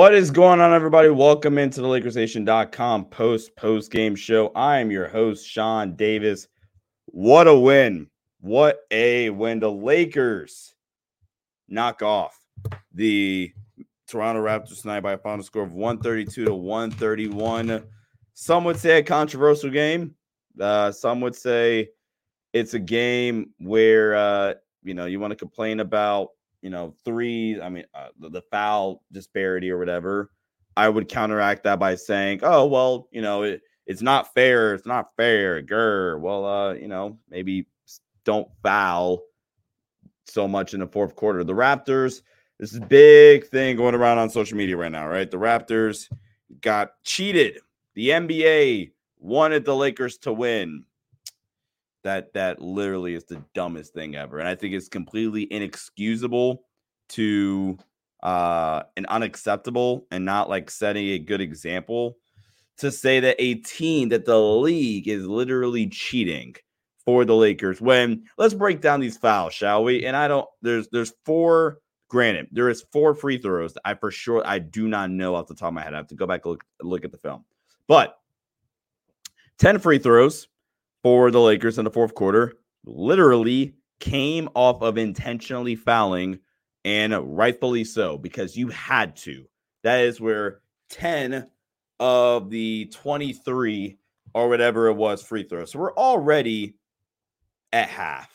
What is going on, everybody? Welcome into the LakersNation.com post post game show. I am your host, Sean Davis. What a win! What a win! The Lakers knock off the Toronto Raptors tonight by a final score of 132 to 131. Some would say a controversial game. Uh, some would say it's a game where uh, you know you want to complain about you know, three, I mean, uh, the, foul disparity or whatever, I would counteract that by saying, oh, well, you know, it, it's not fair. It's not fair. Grr. Well, uh, you know, maybe don't foul so much in the fourth quarter. The Raptors, this is big thing going around on social media right now, right? The Raptors got cheated. The NBA wanted the Lakers to win that that literally is the dumbest thing ever and i think it's completely inexcusable to uh and unacceptable and not like setting a good example to say that a team that the league is literally cheating for the Lakers when let's break down these fouls shall we? And I don't there's there's four granted there is four free throws I for sure I do not know off the top of my head I have to go back and look look at the film but 10 free throws for the Lakers in the fourth quarter literally came off of intentionally fouling and rightfully so because you had to. That is where 10 of the 23 or whatever it was free throws. So we're already at half.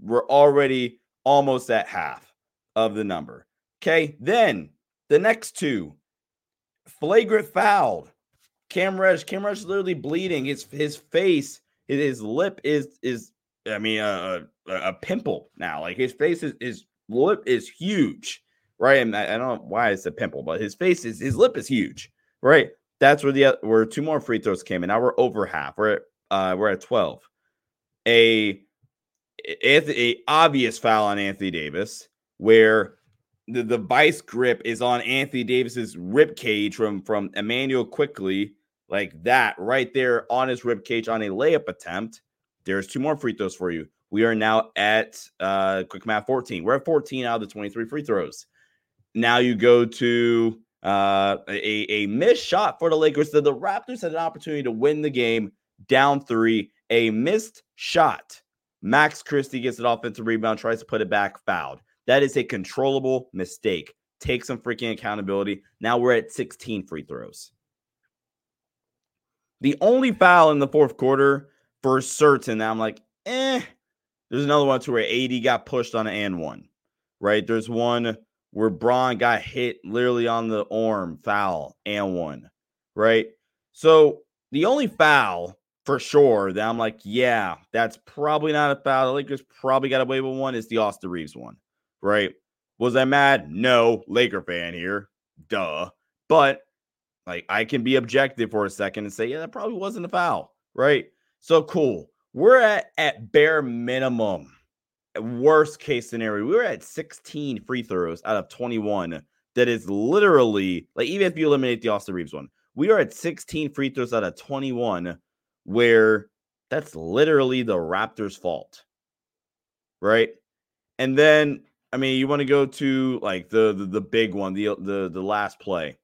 We're already almost at half of the number. Okay. Then the next two flagrant fouled. Cam Reddish, Cam Reddish literally bleeding. His his face his lip is is I mean a, a, a pimple now. Like his face is his lip is huge, right? And I, I, don't know why it's a pimple, but his face is his lip is huge, right? That's where the where two more free throws came in. Now we're over half. We're at uh we're at twelve. A a obvious foul on Anthony Davis where the, the vice grip is on Anthony Davis's rib cage from from Immanuel Quickley like that right there on his rib cage on a layup attempt. There's two more free throws for you. We are now at uh quick math 14. We're at 14 out of the 23 free throws. Now you go to uh a, a missed shot for the Lakers. So the Raptors had an opportunity to win the game down three. A missed shot. Max Christie gets an offensive rebound, tries to put it back, fouled. That is a controllable mistake. Take some freaking accountability. Now we're at 16 free throws. The only foul in the fourth quarter for certain I'm like, eh. There's another one to where AD got pushed on an and one, right? There's one where Bron got hit literally on the arm, foul, and one, right? So the only foul for sure that I'm like, yeah, that's probably not a foul. The Lakers probably got away with one is the Austin Reaves one, right? Was I mad? No, Laker fan here, duh. But like I can be objective for a second and say, yeah, that probably wasn't a foul, right? So cool. We're at at bare minimum, worst case scenario. We were at 16 free throws out of 21. That is literally like even if you eliminate the Austin Reaves one, we are at 16 free throws out of 21, where that's literally the Raptors' fault, right? And then I mean, you want to go to like the, the the big one, the the the last play,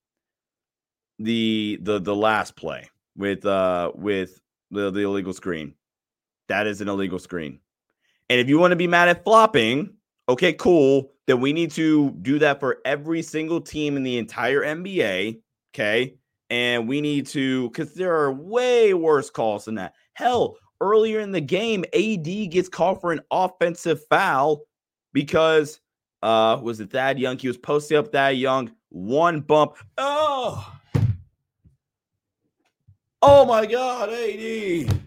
the the the last play with uh with the the illegal screen. That is an illegal screen. And if you want to be mad at flopping, okay, cool. Then we need to do that for every single team in the entire NBA. Okay. And we need to, because there are way worse calls than that. Hell, earlier in the game, AD gets called for an offensive foul because uh was it Thad Young? He was posting up Thad Young, one bump. Oh, oh my god, AD.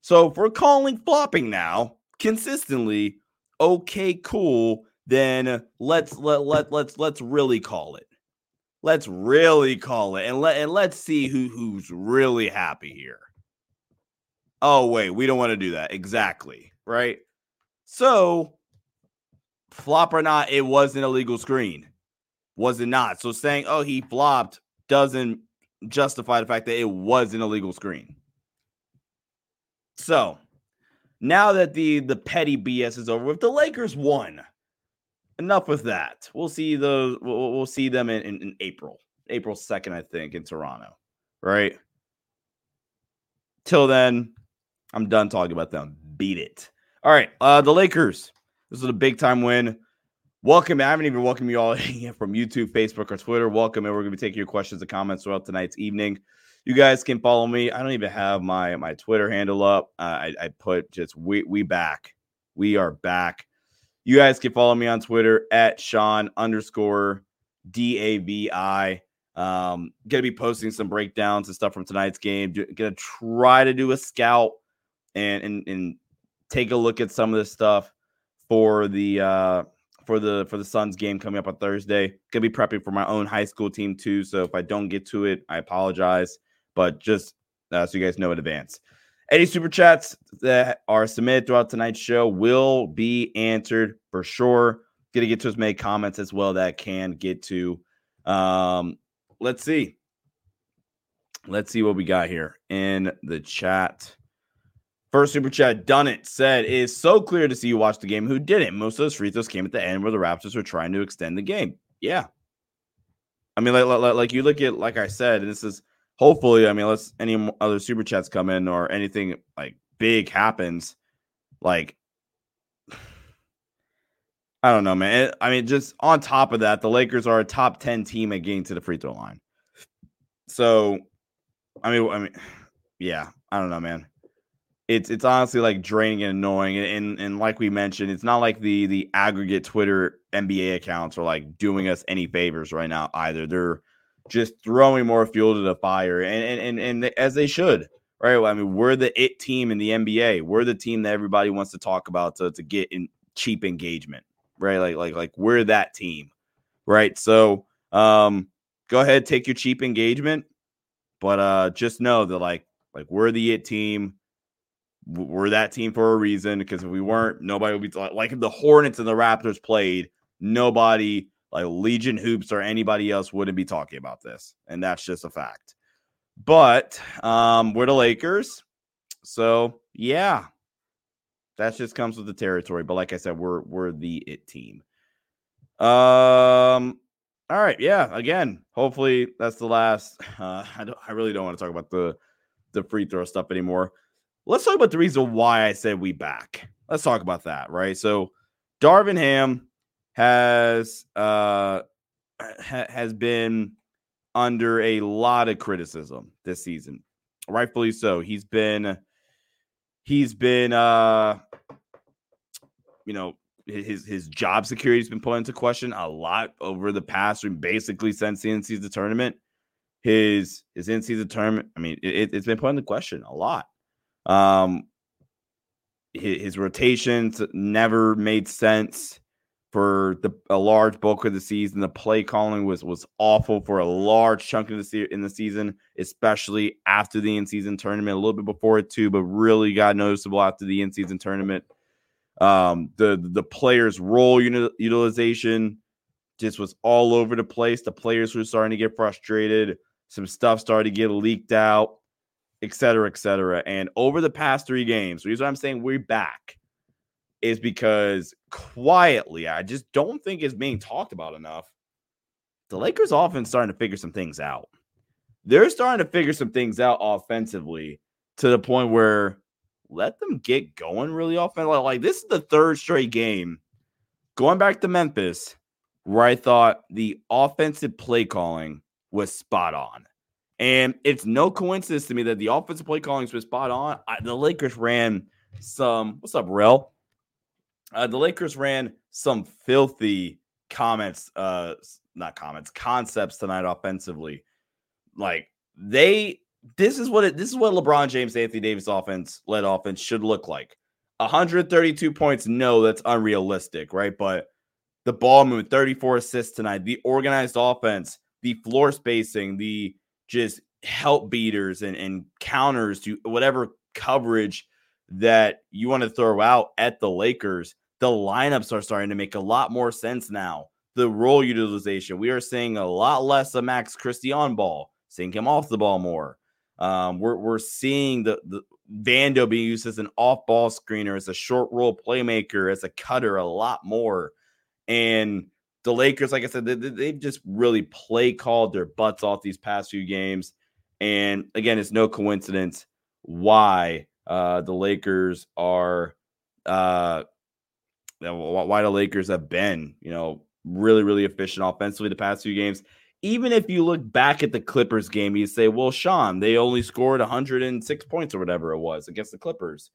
So if we're calling flopping now consistently, okay, cool. Then let's let let let's let's really call it. Let's really call it and let and let's see who who's really happy here. Oh wait, we don't want to do that. Exactly. Right? So flop or not, it was an illegal screen. Was it not? So saying, oh, he flopped doesn't justify the fact that it was an illegal screen. So now that the the petty BS is over with, the Lakers won. Enough with that. We'll see those. We'll, we'll see them in, in, in April, April second, I think, in Toronto. Right. Till then, I'm done talking about them. Beat it. All right. Uh, the Lakers. This is a big time win. Welcome. I haven't even welcomed you all from YouTube, Facebook, or Twitter. Welcome. And we're going to be taking your questions and comments throughout tonight's evening. You guys can follow me. I don't even have my my Twitter handle up. Uh, I, I put just we we back. We are back. You guys can follow me on Twitter at Sean underscore D A V I. Um, gonna be posting some breakdowns and stuff from tonight's game. Gonna try to do a scout and and and take a look at some of this stuff for the uh for the for the Suns game coming up on Thursday. Gonna be prepping for my own high school team too. So if I don't get to it, I apologize. But just uh, so you guys know in advance. Any super chats that are submitted throughout tonight's show will be answered for sure. Gonna get to as many comments as well that I can get to. Um, let's see. Let's see what we got here in the chat. First super chat, done it, said, it is so clear to see you watch the game who didn't. Most of those free throws came at the end where the Raptors were trying to extend the game. Yeah. I mean, like, like, like you look at, like I said, and this is hopefully, I mean, let's any other super chats come in or anything like big happens. Like, I don't know, man. I mean, just on top of that, the Lakers are a top 10 team at getting to the free throw line. So, I mean, I mean, yeah, I don't know, man it's it's honestly like draining and annoying. And, and, and like we mentioned, it's not like the the aggregate Twitter NBA accounts are like doing us any favors right now either. They're just throwing more fuel to the fire, and and and, and as they should. Right. Well, I mean, we're the it team in the NBA. We're the team that everybody wants to talk about to, to get in cheap engagement. Right. Like like like we're that team. Right. So um go ahead, take your cheap engagement. But uh just know that like like we're the it team we're that team for a reason because if we weren't, nobody would be like the Hornets and the Raptors played, nobody like Legion Hoops or anybody else wouldn't be talking about this. And that's just a fact. But um, we're the Lakers. So yeah, that just comes with the territory. But like I said, we're we're the it team. Um all right, yeah. Again, hopefully that's the last. Uh, I don't. I really don't want to talk about the the free throw stuff anymore. Let's talk about the reason why I said we back. Let's talk about that, right? So Darvin Ham has uh ha- has been under a lot of criticism this season. Rightfully so. He's been he's been uh you know his his job security has been put into question a lot over the past basically since the in-season tournament. His his in-season tournament, I mean, it, it's been put into question a lot. Um, his, his rotations never made sense for the a large bulk of the season. The play calling was was awful for a large chunk of the se- in the season, especially after the in season tournament. A little bit before it too, but really got noticeable after the in season tournament. Um, the the players' role utilization just was all over the place. The players were starting to get frustrated. Some stuff started to get leaked out et cetera, et cetera. And over the past three games, the reason I'm saying we're back is because quietly, I just don't think it's being talked about enough. The Lakers offense starting to figure some things out. They're starting to figure some things out offensively to the point where let them get going really often. Like this is the third straight game going back to Memphis where I thought the offensive play calling was spot on. And it's no coincidence to me that the offensive play calling was spot on. I, the Lakers ran some, what's up, Rel? Uh, the Lakers ran some filthy comments, uh, not comments, concepts tonight offensively. Like they, this is what it, this is what LeBron James, Anthony Davis offense led offense should look like. 132 points, no, that's unrealistic, right? But the ball movement, 34 assists tonight, the organized offense, the floor spacing, the just help beaters and, and counters to whatever coverage that you want to throw out at the Lakers, the lineups are starting to make a lot more sense now. The role utilization, we are seeing a lot less of Max Christie on ball, seeing him off the ball more. Um, we're, we're seeing the, the Vando being used as an off ball screener, as a short role playmaker, as a cutter a lot more. And the Lakers, like I said, they, they've just really play called their butts off these past few games. And again, it's no coincidence why uh, the Lakers are uh, why the Lakers have been, you know, really, really efficient offensively the past few games. Even if you look back at the Clippers game, you say, well, Sean, they only scored 106 points or whatever it was against the Clippers.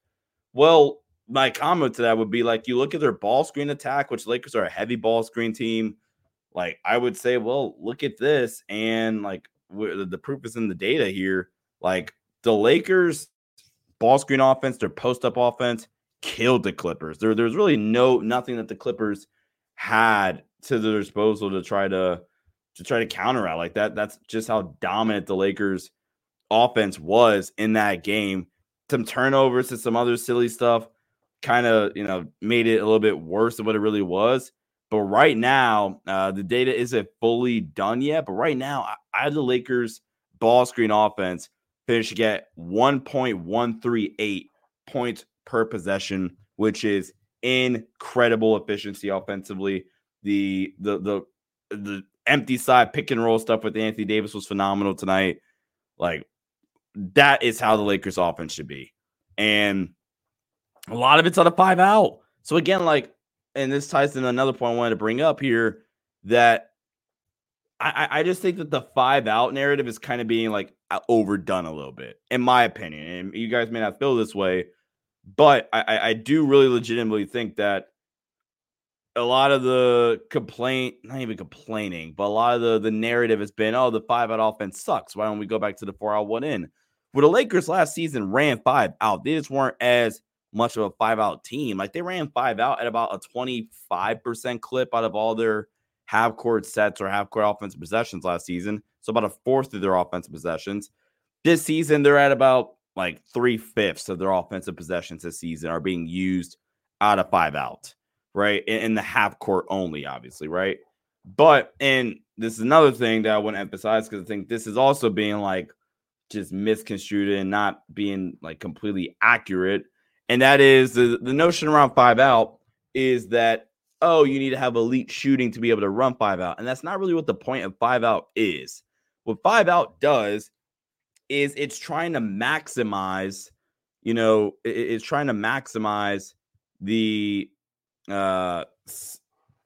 Well, my comment to that would be like you look at their ball screen attack, which Lakers are a heavy ball screen team. Like I would say, well, look at this, and like the proof is in the data here. Like the Lakers ball screen offense, their post up offense killed the Clippers. There, there's really no nothing that the Clippers had to their disposal to try to to try to counter out like that. That's just how dominant the Lakers offense was in that game. Some turnovers and some other silly stuff kind of you know made it a little bit worse than what it really was. But right now, uh, the data isn't fully done yet. But right now, I, I have the Lakers ball screen offense finishing at 1.138 points per possession, which is incredible efficiency offensively. The the the the empty side pick and roll stuff with Anthony Davis was phenomenal tonight. Like that is how the Lakers offense should be. And a lot of it's on a five out. So again, like, and this ties into another point I wanted to bring up here that I, I just think that the five out narrative is kind of being like overdone a little bit, in my opinion. And you guys may not feel this way, but I, I do really legitimately think that a lot of the complaint, not even complaining, but a lot of the, the narrative has been, oh, the five out offense sucks. Why don't we go back to the four out one in? Well, the Lakers last season ran five out. They just weren't as much of a five out team. Like they ran five out at about a 25% clip out of all their half court sets or half court offensive possessions last season. So about a fourth of their offensive possessions. This season, they're at about like three fifths of their offensive possessions this season are being used out of five out, right? In, in the half court only, obviously, right? But, and this is another thing that I want to emphasize because I think this is also being like just misconstrued and not being like completely accurate and that is the, the notion around five out is that oh you need to have elite shooting to be able to run five out. And that's not really what the point of five out is. What five out does is it's trying to maximize you know it's trying to maximize the uh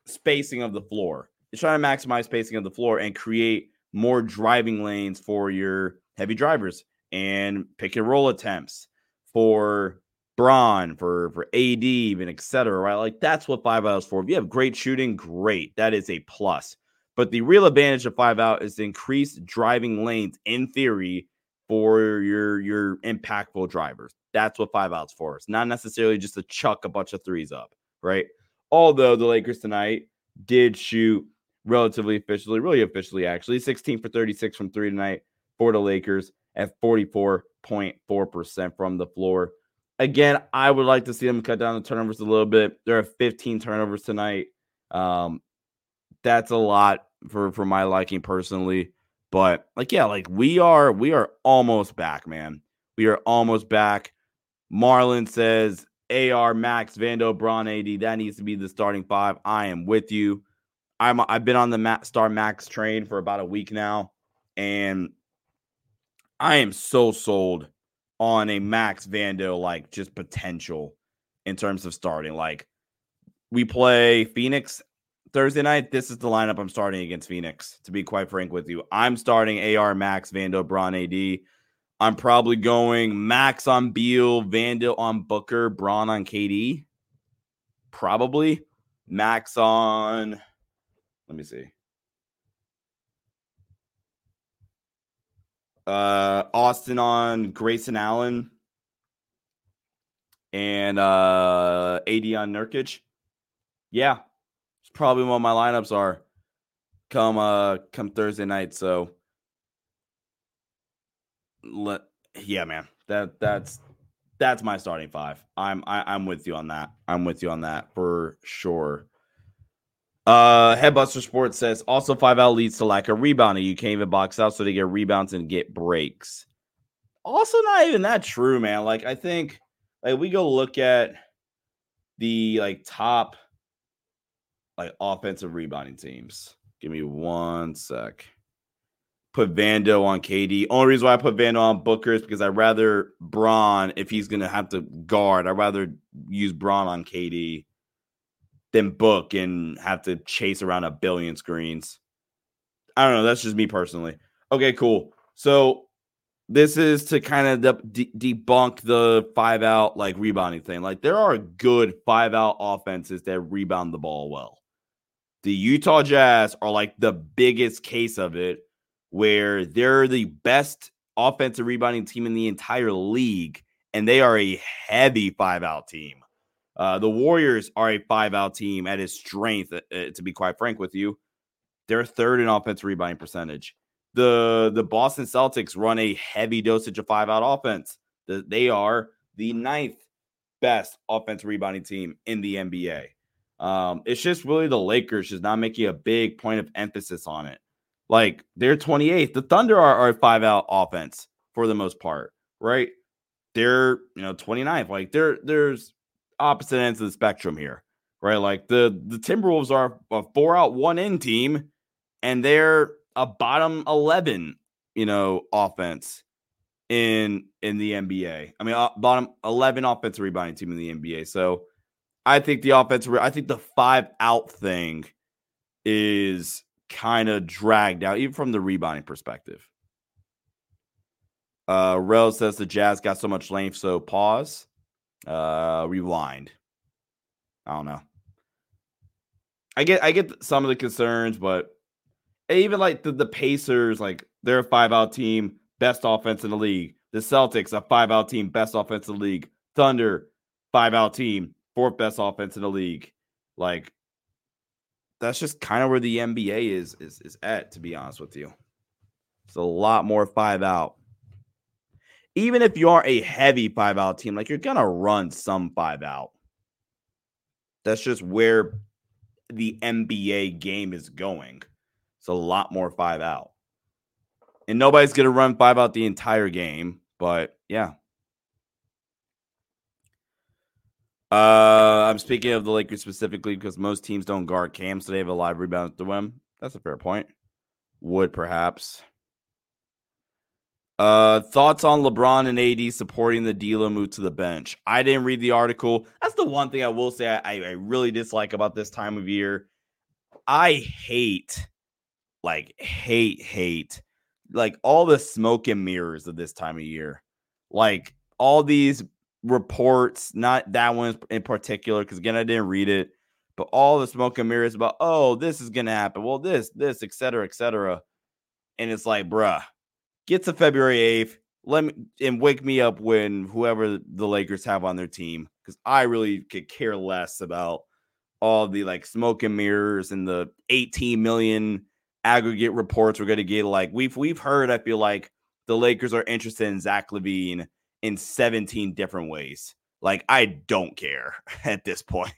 spacing of the floor. It's trying to maximize spacing of the floor and create more driving lanes for your heavy drivers and pick and roll attempts for Bron, for for AD, even etc. Right, like that's what five out is for. If you have great shooting, great, that is a plus. But the real advantage of five out is to increase driving lanes in theory for your your impactful drivers. That's what five outs for. It's not necessarily just to chuck a bunch of threes up, right? Although the Lakers tonight did shoot relatively efficiently, really efficiently actually, 16 for 36 from three tonight for the Lakers at 44.4% from the floor. Again, I would like to see them cut down the turnovers a little bit. There are 15 turnovers tonight. Um, that's a lot for for my liking personally. But like, yeah, like we are we are almost back, man. We are almost back. Marlin says AR, Max, Vando, Bron, AD. That needs to be the starting five. I am with you. I'm I've been on the Star Max train for about a week now, and I am so sold on a Max Vando like just potential in terms of starting. Like we play Phoenix Thursday night. This is the lineup I'm starting against Phoenix. To be quite frank with you, I'm starting AR Max Vando Bron AD. I'm probably going Max on Beal, Vando on Booker, Bron on KD. Probably Max on. Let me see. Uh, Austin on Grayson Allen and uh, AD on Nurkic. Yeah, it's probably what my lineups are come uh come Thursday night. So let yeah, man. That that's that's my starting five. I'm I, am i am with you on that. I'm with you on that for sure. Uh, Headbuster Sports says also five out leads to lack of rebounding. You can't even box out, so they get rebounds and get breaks. Also, not even that true, man. Like I think, like we go look at the like top like offensive rebounding teams. Give me one sec. Put Vando on KD. Only reason why I put Vando on Booker is because I'd rather Bron, if he's gonna have to guard, I'd rather use Bron on KD than book and have to chase around a billion screens. I don't know. That's just me personally. Okay, cool. So this is to kind of de- debunk the five out like rebounding thing. Like there are good five out offenses that rebound the ball well. The Utah Jazz are like the biggest case of it, where they're the best offensive rebounding team in the entire league, and they are a heavy five out team. Uh, the Warriors are a five out team at his strength, uh, uh, to be quite frank with you. They're third in offensive rebounding percentage. The the Boston Celtics run a heavy dosage of five out offense. The, they are the ninth best offensive rebounding team in the NBA. Um, it's just really the Lakers just not making a big point of emphasis on it. Like they're 28th. The Thunder are, are five out offense for the most part, right? They're you know 29th. Like there, there's opposite ends of the spectrum here, right? Like the the Timberwolves are a four out one in team, and they're a bottom eleven, you know, offense in in the NBA. I mean, uh, bottom eleven offensive rebounding team in the NBA. So I think the offensive, I think the five out thing is kind of dragged out, even from the rebounding perspective. Uh, Rel says the Jazz got so much length, so pause. Uh, rewind. I don't know. I get I get some of the concerns, but even like the, the Pacers, like they're a five out team, best offense in the league. The Celtics, a five out team, best offense in the league. Thunder, five out team, fourth best offense in the league. Like that's just kind of where the NBA is is is at, to be honest with you. It's a lot more five out even if you are a heavy five out team, like you're gonna run some five out. That's just where the NBA game is going. It's a lot more five out. And nobody's gonna run five out the entire game, but yeah. Uh, I'm speaking of the Lakers specifically because most teams don't guard Cam, so they have a live rebound to win. That's a fair point. Would perhaps. Uh, thoughts on LeBron and AD supporting the D'Lo move to the bench? I didn't read the article. That's the one thing I will say I, I really dislike about this time of year. I hate, like, hate, hate, like all the smoke and mirrors of this time of year. Like all these reports, not that one in particular, because again, I didn't read it, but all the smoke and mirrors about, oh, this is gonna happen. Well, this, this, etc., etc. And it's like, bruh get to February 8th. Let me and wake me up when whoever the Lakers have on their team because I really could care less about all the like smoke and mirrors and the 18 million aggregate reports we're gonna get. Like we've we've heard, I feel like the Lakers are interested in Zach LaVine in 17 different ways. Like I don't care at this point.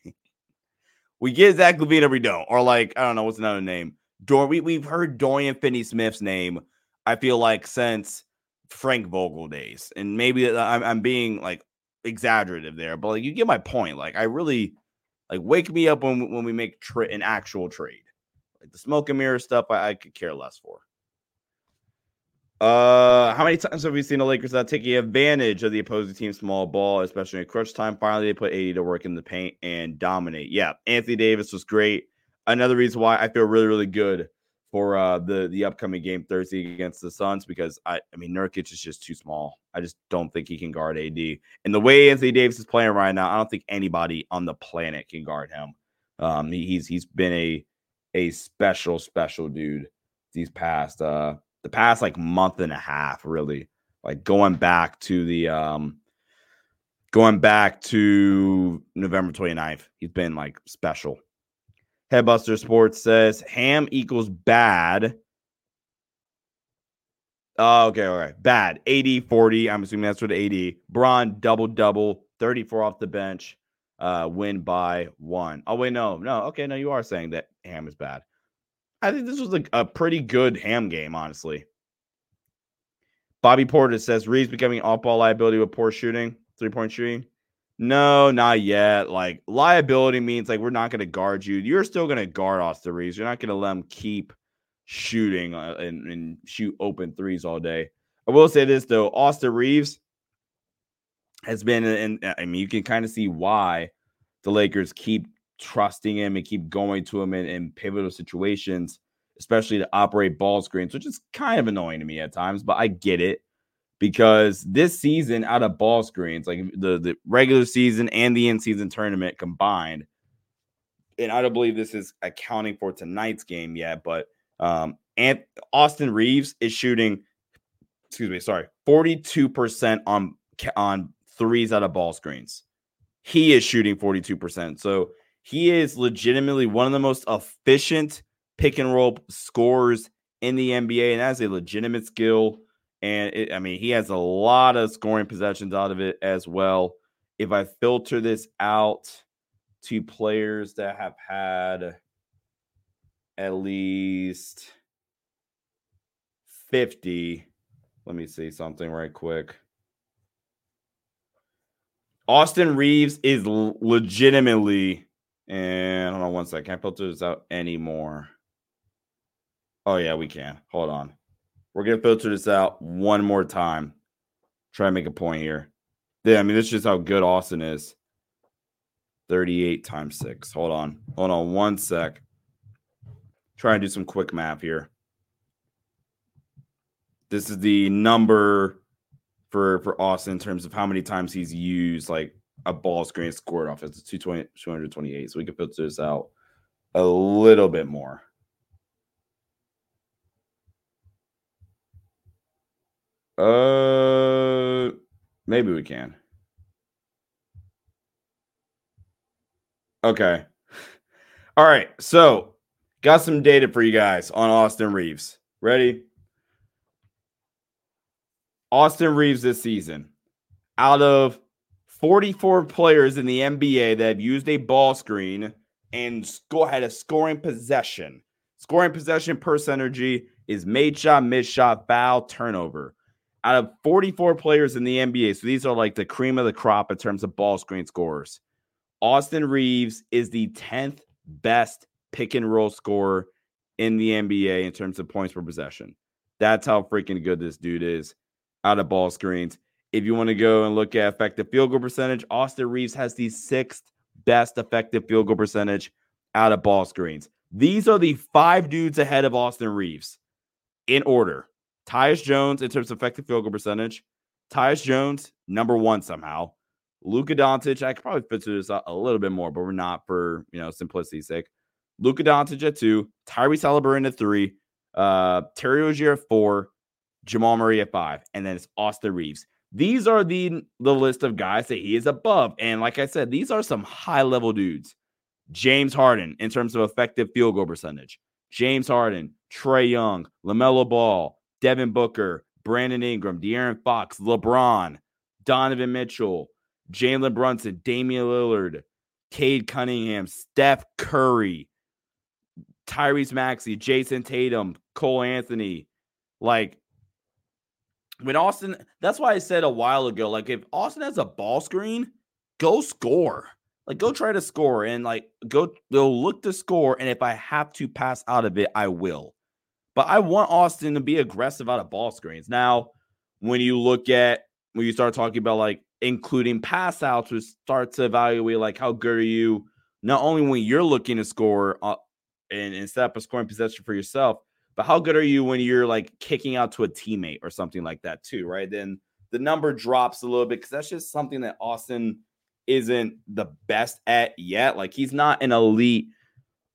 we get Zach LaVine or we don't, or like I don't know what's another name. Dor we we've heard Dorian Finney Smith's name I feel like since Frank Vogel days, and maybe I'm, I'm being like exaggerative there, but like you get my point. Like I really like wake me up when when we make tra- an actual trade. Like the smoke and mirror stuff, I, I could care less for. Uh, how many times have we seen the Lakers not taking advantage of the opposing team's small ball, especially in crunch time? Finally, they put AD to work in the paint and dominate. Yeah, Anthony Davis was great. Another reason why I feel really, really good for uh, the the upcoming game Thursday against the Suns because I I mean Nurkic is just too small. I just don't think he can guard AD. And the way Anthony Davis is playing right now, I don't think anybody on the planet can guard him. Um, he, he's he's been a a special special dude these past uh the past like month and a half really like going back to the um going back to November 29th. He's been like special. Headbuster Sports says ham equals bad. Oh, okay, all right. Bad. 80 40. I'm assuming that's what 80. Bron double double, 34 off the bench, uh, win by one. Oh, wait, no, no. Okay, no, you are saying that ham is bad. I think this was like a pretty good ham game, honestly. Bobby Porter says Reaves becoming off ball liability with poor shooting, three point shooting. No, not yet. Like liability means like we're not going to guard you. You're still going to guard Austin Reaves. You're not going to let him keep shooting uh, and, and shoot open threes all day. I will say this though, Austin Reaves has been, and I mean, you can kind of see why the Lakers keep trusting him and keep going to him in, in pivotal situations, especially to operate ball screens, which is kind of annoying to me at times, but I get it because this season out of ball screens, like the, the regular season and the in season tournament combined, and I don't believe this is accounting for tonight's game yet, but um, and Austin Reaves is shooting, excuse me, sorry, 42% on on threes out of ball screens. He is shooting 42%. So he is legitimately one of the most efficient pick and roll scorers in the NBA, and that's a legitimate skill. And it, I mean, he has a lot of scoring possessions out of it as well. If I filter this out to players that have had at least 50, let me see something right quick. Austin Reaves is legitimately, and hold on one second. Can't filter this out anymore. Oh, yeah, we can. Hold on. We're gonna filter this out one more time. Try to make a point here. Yeah, I mean, this is just how good Austin is. 38 times six. Hold on. Hold on one sec. Try and do some quick math here. This is the number for for Austin in terms of how many times he's used like a ball screen scored off. It's 228. So we can filter this out a little bit more. Uh, maybe we can. Okay. All right. So, got some data for you guys on Austin Reaves. Ready? Austin Reaves this season, out of 44 players in the NBA that have used a ball screen and score had a scoring possession. Scoring possession per percentage is made shot, missed shot, foul, turnover out of 44 players in the NBA, so these are like the cream of the crop in terms of ball screen scorers. Austin Reaves is the 10th best pick and roll scorer in the NBA in terms of points per possession. That's how freaking good this dude is out of ball screens. If you want to go and look at effective field goal percentage, Austin Reaves has the sixth best effective field goal percentage out of ball screens. These are the five dudes ahead of Austin Reaves in order. Tyus Jones in terms of effective field goal percentage. Tyus Jones, number one somehow. Luka Doncic, I could probably fit this out a little bit more, but we're not for you know simplicity's sake. Luka Doncic at two, Tyrese Halliburton at three, uh, Terry Rozier at four, Jamal Murray at five, and then it's Austin Reaves. These are the the list of guys that he is above, and like I said, these are some high level dudes. James Harden in terms of effective field goal percentage. James Harden, Trae Young, LaMelo Ball, Devin Booker, Brandon Ingram, De'Aaron Fox, LeBron, Donovan Mitchell, Jalen Brunson, Damian Lillard, Cade Cunningham, Steph Curry, Tyrese Maxey, Jayson Tatum, Cole Anthony. Like, when Austin, that's why I said a while ago, like if Austin has a ball screen, go score. Like go try to score and like go they'll look to score. And if I have to pass out of it, I will. But I want Austin to be aggressive out of ball screens. Now, when you look at when you start talking about like including pass outs, we start to evaluate like how good are you not only when you're looking to score uh, and, and set up a scoring possession for yourself, but how good are you when you're like kicking out to a teammate or something like that too, right? Then the number drops a little bit because that's just something that Austin isn't the best at yet. Like he's not an elite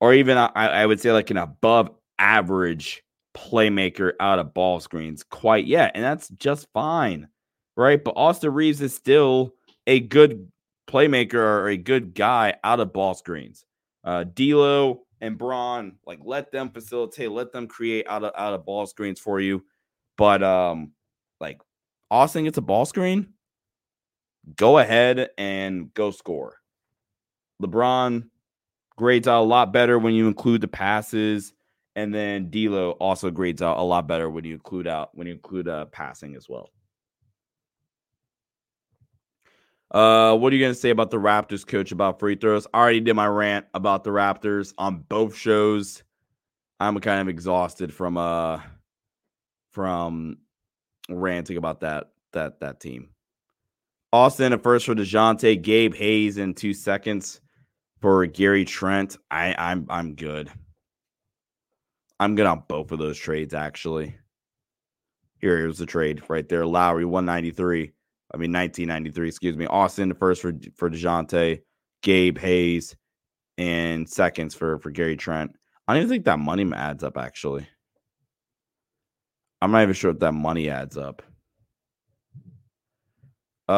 or even I, I would say like an above average playmaker out of ball screens quite yet. And that's just fine, right? But Austin Reaves is still a good playmaker or a good guy out of ball screens. Uh, D'Lo and Bron, like let them facilitate, let them create out of out of ball screens for you. But um, like Austin gets a ball screen, go ahead and go score. LeBron grades out a lot better when you include the passes, and then D'Lo also grades out a lot better when you include out when you include uh, passing as well. Uh, what are you gonna say about the Raptors coach about free throws? I already did my rant about the Raptors on both shows. I'm kind of exhausted from uh from ranting about that that that team. Austin, a first for Dejounte, Gabe Hayes in two seconds for Gary Trent. I, I'm I'm good. I'm good on both of those trades, actually. Here, here's the trade right there. Lowry, 193. I mean, 1993, excuse me. Austin, the first for for Dejounte, Gabe Hayes, and seconds for for Gary Trent. I don't even think that money adds up. Actually, I'm not even sure if that money adds up. Uh,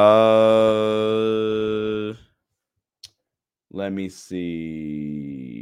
let me see.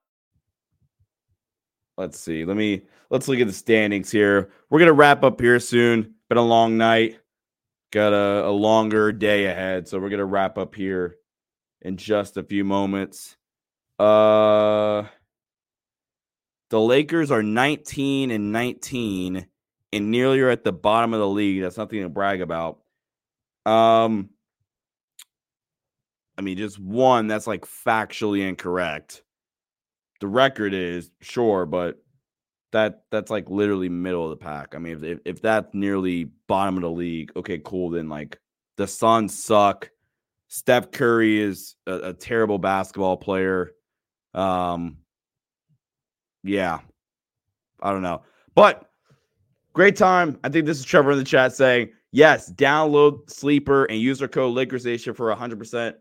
let's see. Let me let's look at the standings here. We're gonna wrap up here soon. Been a long night. Got a, a longer day ahead, so we're gonna wrap up here in just a few moments. Uh the Lakers are 19 and 19 and nearly are at the bottom of the league. That's nothing to brag about. Um I mean, just one that's like factually incorrect the record is sure, but that that's like literally middle of the pack. I mean, if, if, that's nearly bottom of the league, okay, cool. Then like the Suns suck. Steph Curry is a, a terrible basketball player. Um, yeah, I don't know, but great time. I think this is Trevor in the chat saying yes. Download Sleeper and use our code Lakers Nation for hundred percent.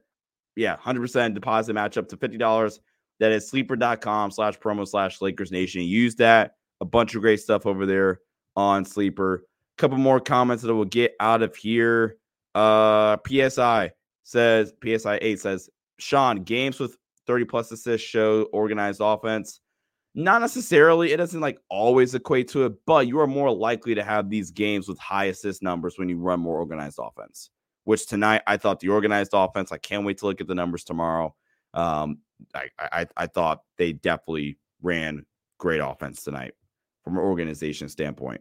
Yeah, hundred percent deposit match up to fifty dollars. That is sleeper.com slash promo slash Lakers Nation. Use that. A bunch of great stuff over there on Sleeper. A couple more comments that we'll get out of here. Uh, PSI says, PSI 8 says, Sean, games with 30 plus assists show organized offense. Not necessarily. It doesn't like always equate to it, but you are more likely to have these games with high assist numbers when you run more organized offense. Which tonight I thought the organized offense. I can't wait to look at the numbers tomorrow. Um, I I, I thought they definitely ran great offense tonight from an organization standpoint.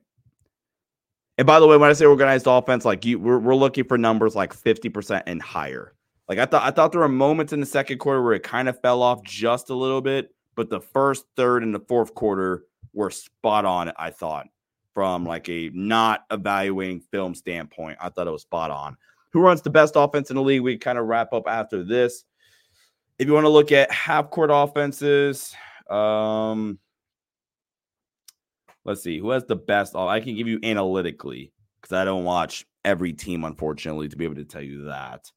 And by the way, when I say organized offense, like you, we're, we're looking for numbers like 50% and higher. Like I thought, I thought there were moments in the second quarter where it kind of fell off just a little bit, but the first, third, and the fourth quarter were spot on. I thought from like a not evaluating film standpoint, I thought it was spot on. Who runs the best offense in the league? We kind of wrap up after this. If you want to look at half court offenses, um, let's see who has the best. I can give you analytically because I don't watch every team, unfortunately, to be able to tell you that.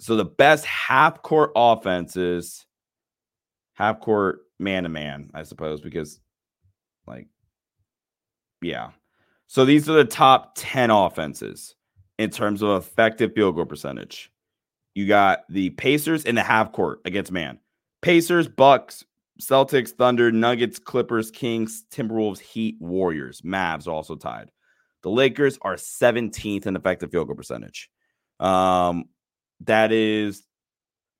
So the best half court offenses, half court man to man, I suppose, because like, yeah. So these are the top 10 offenses in terms of effective field goal percentage. You got the Pacers in the half court against man. Pacers, Bucks, Celtics, Thunder, Nuggets, Clippers, Kings, Timberwolves, Heat, Warriors, Mavs are also tied. The Lakers are 17th in effective field goal percentage. Um, that is,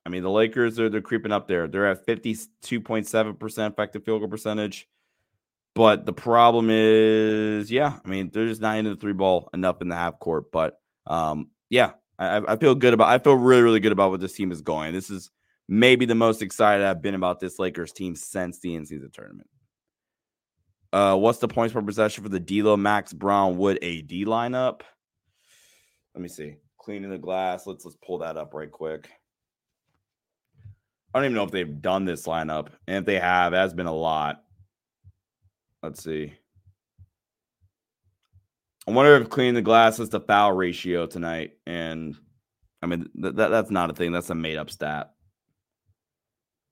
I mean, the Lakers are they're creeping up there. They're at 52.7% effective field goal percentage. But the problem is, yeah, I mean, they're just not into the three ball enough in the half court. But um, yeah, I, I feel good about I feel really, really good about what this team is going. This is maybe the most excited I've been about this Lakers team since the season tournament. Uh, what's the points per possession for the D'Lo, Max, Bron, Wood, AD lineup? Let me see. Cleaning the glass. Let's let's pull that up right quick. I don't even know if they've done this lineup, and if they have, it has been a lot. Let's see. I wonder if cleaning the glass is the foul ratio tonight, and I mean th- that that's not a thing. That's a made up stat.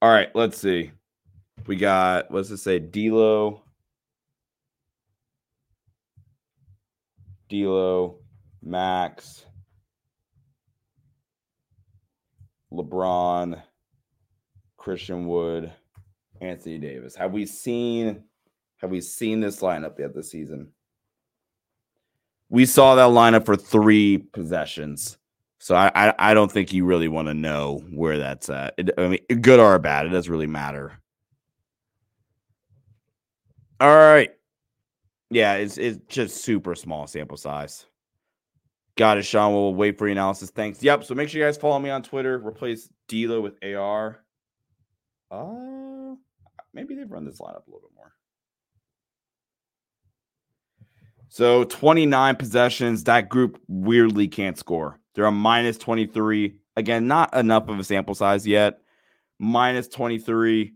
All right, let's see. We got what's it say? D'Lo, D'Lo, Max, LeBron, Christian Wood, Anthony Davis. Have we seen? Have we seen this lineup yet this season? We saw that lineup for three possessions. So I, I, I don't think you really want to know where that's at. It, I mean, good or bad, it doesn't really matter. All right. Yeah, it's it's just super small sample size. Got it, Sean. We'll wait for your analysis. Thanks. Yep. So make sure you guys follow me on Twitter. Replace D'Lo with AR. Uh, maybe they've run this lineup a little bit more. So 29 possessions. That group weirdly can't score. They're a minus 23. Again, not enough of a sample size yet. Minus 23.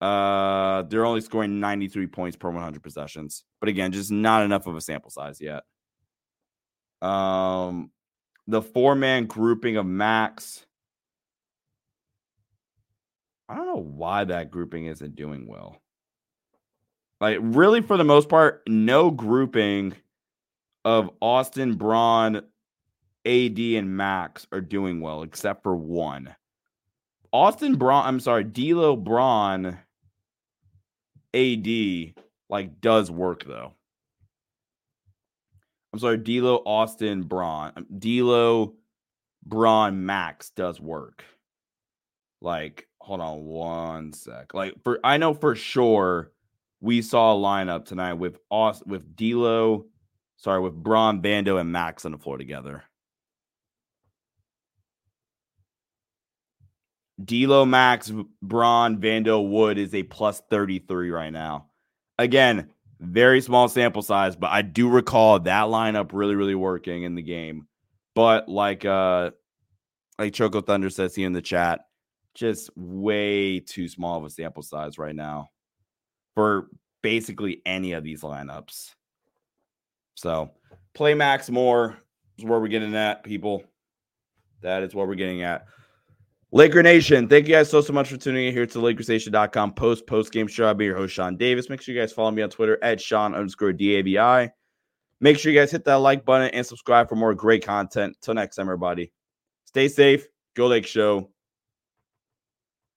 Uh, they're only scoring 93 points per 100 possessions. But again, just not enough of a sample size yet. Um, the four man grouping of Max. I don't know why that grouping isn't doing well. Like, really, for the most part, no grouping of Austin Bron, AD and Max are doing well, except for one. Austin Bron, I'm sorry, D'Lo Bron, AD, like does work though. I'm sorry, D'Lo Austin Bron, um, D'Lo Bron Max does work. Like, hold on one sec. Like for I know for sure we saw a lineup tonight with Aust- with D'Lo, sorry, with Bron, Vando, and Max on the floor together. D'Lo Max, Bron, Vando, Wood is a plus 33 right now. Again, very small sample size, but I do recall that lineup really, really working in the game. But like uh like Choco Thunder says here in the chat, just way too small of a sample size right now for basically any of these lineups. So play max more is where we're getting at, people. That is what we're getting at. Laker Nation, thank you guys so, so much for tuning in here to LakerStation.com post post game show. I'll be your host, Sean Davis. Make sure you guys follow me on Twitter at Sean underscore DABI. Make sure you guys hit that like button and subscribe for more great content. Till next time, everybody. Stay safe. Go Lake Show.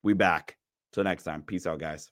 We back. Till next time. Peace out, guys.